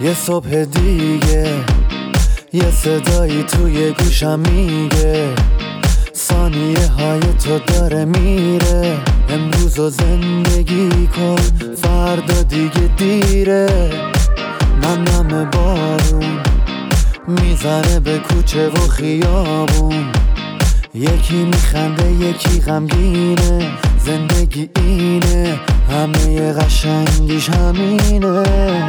یه صبح دیگه یه صدایی توی گوشم میگه. ثانیه های تو داره میره امروز و زندگی کن فردا دیگه دیره. نم نم بارون می‌زنه به کوچه و خیابون. یکی میخنده یکی غمگینه زندگی اینه همه قشنگیش همینه.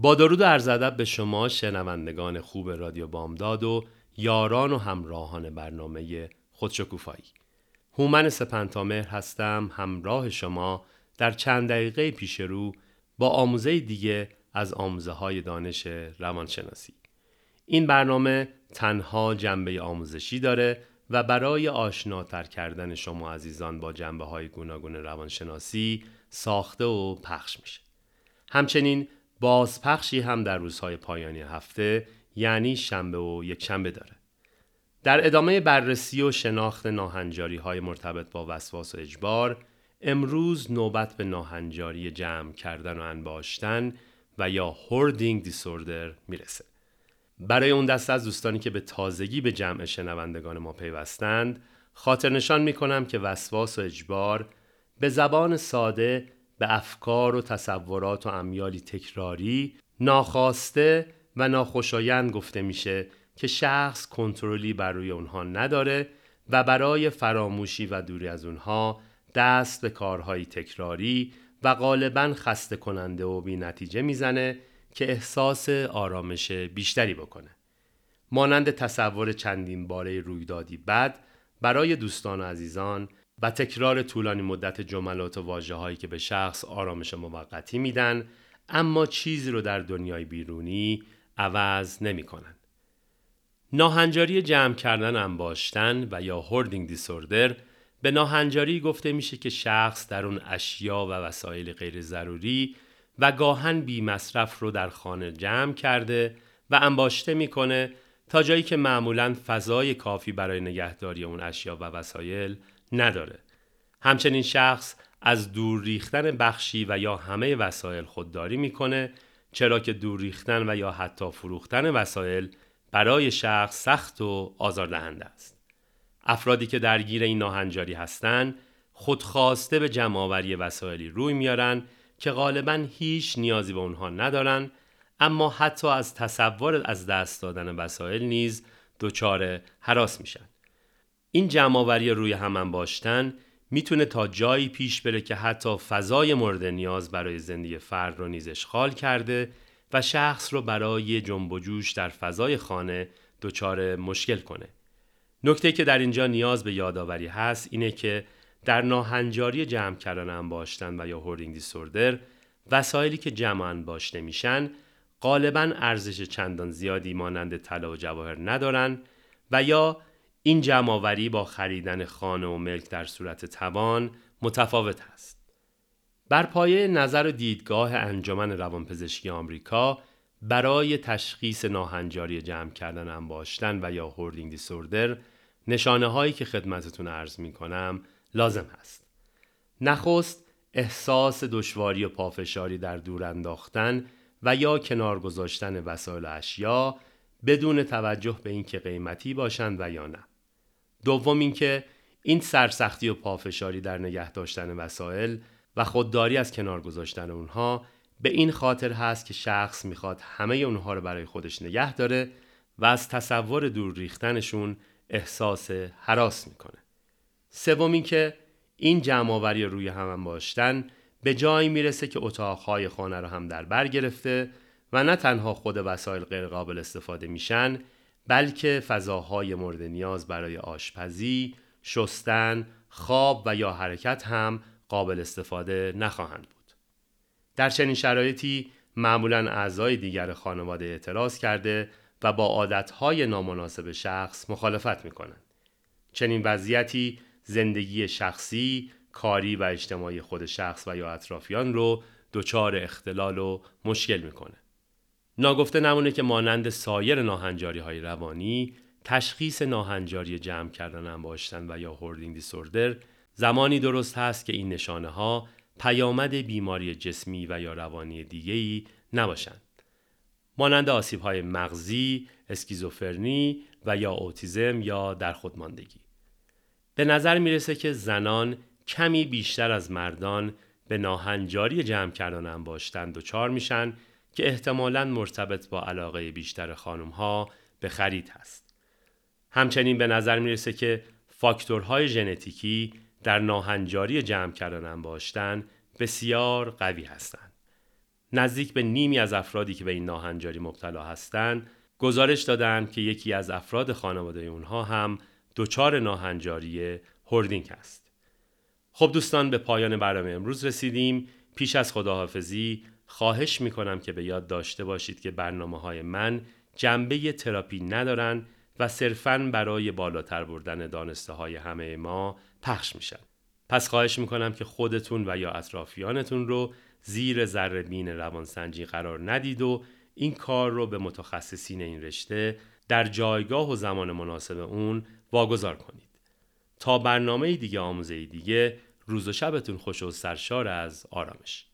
با درود عرض ادب به شما شنوندگان خوب رادیو بامداد و یاران و همراهان برنامه خودشکوفایی. هومن سپنتامهر هستم همراه شما در چند دقیقه پیش رو با آموزه دیگه از آموزه های دانش روانشناسی. این برنامه تنها جنبه آموزشی داره و برای آشناتر کردن شما عزیزان با جنبه های گوناگون روانشناسی ساخته و پخش میشه. همچنین بازپخشی هم در روزهای پایانی هفته یعنی شنبه و یک شنبه داره. در ادامه بررسی و شناخت ناهنجاری های مرتبط با وسواس و اجبار امروز نوبت به ناهنجاری جمع کردن و انباشتن و یا هوردینگ دیسوردر می‌رسه. برای اون دست از دوستانی که به تازگی به جمع شنوندگان ما پیوستند خاطر نشان می کنم که وسواس و اجبار به زبان ساده به افکار و تصورات و امیالی تکراری ناخواسته و ناخوشایند گفته میشه که شخص کنترلی بر روی اونها نداره و برای فراموشی و دوری از اونها دست به کارهای تکراری و غالبا خسته کننده و بی نتیجه می‌زنه که احساس آرامش بیشتری بکنه. مانند تصور چندین باره رویدادی بد برای دوستان و عزیزان و تکرار طولانی مدت جملات و واجه هایی که به شخص آرامش موقتی میدن اما چیزی رو در دنیای بیرونی عوض نمی‌کنن. ناهنجاری جمع کردن انباشتن و یا هوردینگ دیسوردر به ناهنجاری گفته میشه که شخص در اون اشیا و وسایل غیر ضروری و گاهن بی مصرف رو در خانه جمع کرده و انباشته می‌کنه تا جایی که معمولا فضای کافی برای نگهداری اون اشیا و وسایل نداره. همچنین شخص از دور ریختن بخشی و یا همه وسایل خودداری می‌کنه چرا که دور ریختن و یا حتی فروختن وسایل برای شخص سخت و آزاردهنده است. افرادی که درگیر این ناهنجاری هستند خودخواسته به جمعآوری وسایلی روی میارن که غالبا هیچ نیازی به اونها ندارن اما حتی از تصور از دست دادن وسایل نیز دچار حراس میشن. این جمعآوری روی هم انباشتن می‌تونه تا جایی پیش بره که حتی فضای مورد نیاز برای زندگی فرد رو نیز اشغال کرده و شخص رو برای جنب و جوش در فضای خانه دچار مشکل کنه. نکته که در اینجا نیاز به یادآوری هست اینه که در ناهنجاری جمع کردن انباشتن و یا هوردینگ دیسوردر وسایلی که جمع انباشته میشن غالبا ارزش چندان زیادی مانند طلا و جواهر ندارن و یا این جمعآوری با خریدن خانه و ملک در صورت توان متفاوت است. بر پایه نظر و دیدگاه انجمن روانپزشکی آمریکا برای تشخیص ناهنجاری جمع کردن انباشتن و یا هوردینگ دیسوردر نشانه هایی که خدمتتون عرض می کنم لازم هست. نخست احساس دشواری و پافشاری در دور انداختن و یا کنار گذاشتن وسایل اشیا بدون توجه به اینکه قیمتی باشند و یا نه. دوم اینکه این سرسختی و پافشاری در نگه داشتن وسایل و خودداری از کنار گذاشتن اونها به این خاطر هست که شخص می‌خواد همه اونها رو برای خودش نگه داره و از تصور دور ریختنشون احساس حراس می‌کنه. سوم اینکه این جمعآوری روی هم انباشتن به جایی می‌رسه که اتاقهای خانه رو هم در بر گرفته و نه تنها خود وسایل غیر قابل استفاده میشن بلکه فضاهای مورد نیاز برای آشپزی، شستن، خواب و یا حرکت هم قابل استفاده نخواهند بود. در چنین شرایطی معمولا اعضای دیگر خانواده اعتراض کرده و با عادتهای نامناسب شخص مخالفت می کنند. چنین وضعیتی زندگی شخصی، کاری و اجتماعی خود شخص و یا اطرافیان رو دچار اختلال و مشکل می‌کنه. ناگفته نمونه که مانند سایر ناهنجاری های روانی تشخیص ناهنجاری جمع کردن انباشتن و یا هوردینگ دیسوردر زمانی درست هست که این نشانه ها پیامد بیماری جسمی و یا روانی دیگهی نباشند. مانند آسیب های مغزی، اسکیزوفرنی و یا اوتیزم یا در خودماندگی. به نظر می‌رسه که زنان کمی بیشتر از مردان به ناهنجاری جمع کردن انباشتن دچار میشن که احتمالاً مرتبط با علاقه بیشتر خانم ها به خرید هست. همچنین به نظر می‌رسه که فاکتورهای ژنتیکی در ناهنجاری جمع کردن انباشتن بسیار قوی هستند. نزدیک به نیمی از افرادی که به این ناهنجاری مبتلا هستند گزارش دادند که یکی از افراد خانواده اونها هم دچار ناهنجاری هوردینگ است. خب دوستان به پایان برنامه امروز رسیدیم. پیش از خداحافظی خواهش می‌کنم که به یاد داشته باشید که برنامه های من جنبه تراپی ندارن و صرفاً برای بالاتر بردن دانسته های همه ما پخش میشن. پس خواهش می‌کنم که خودتون و یا اطرافیانتون رو زیر ذره بین روانسنجی قرار ندید و این کار رو به متخصصین این رشته در جایگاه و زمان مناسب اون واگذار کنید. تا برنامه دیگه آموزه دیگه روز و شبتون خوش و سرشار از آرامش.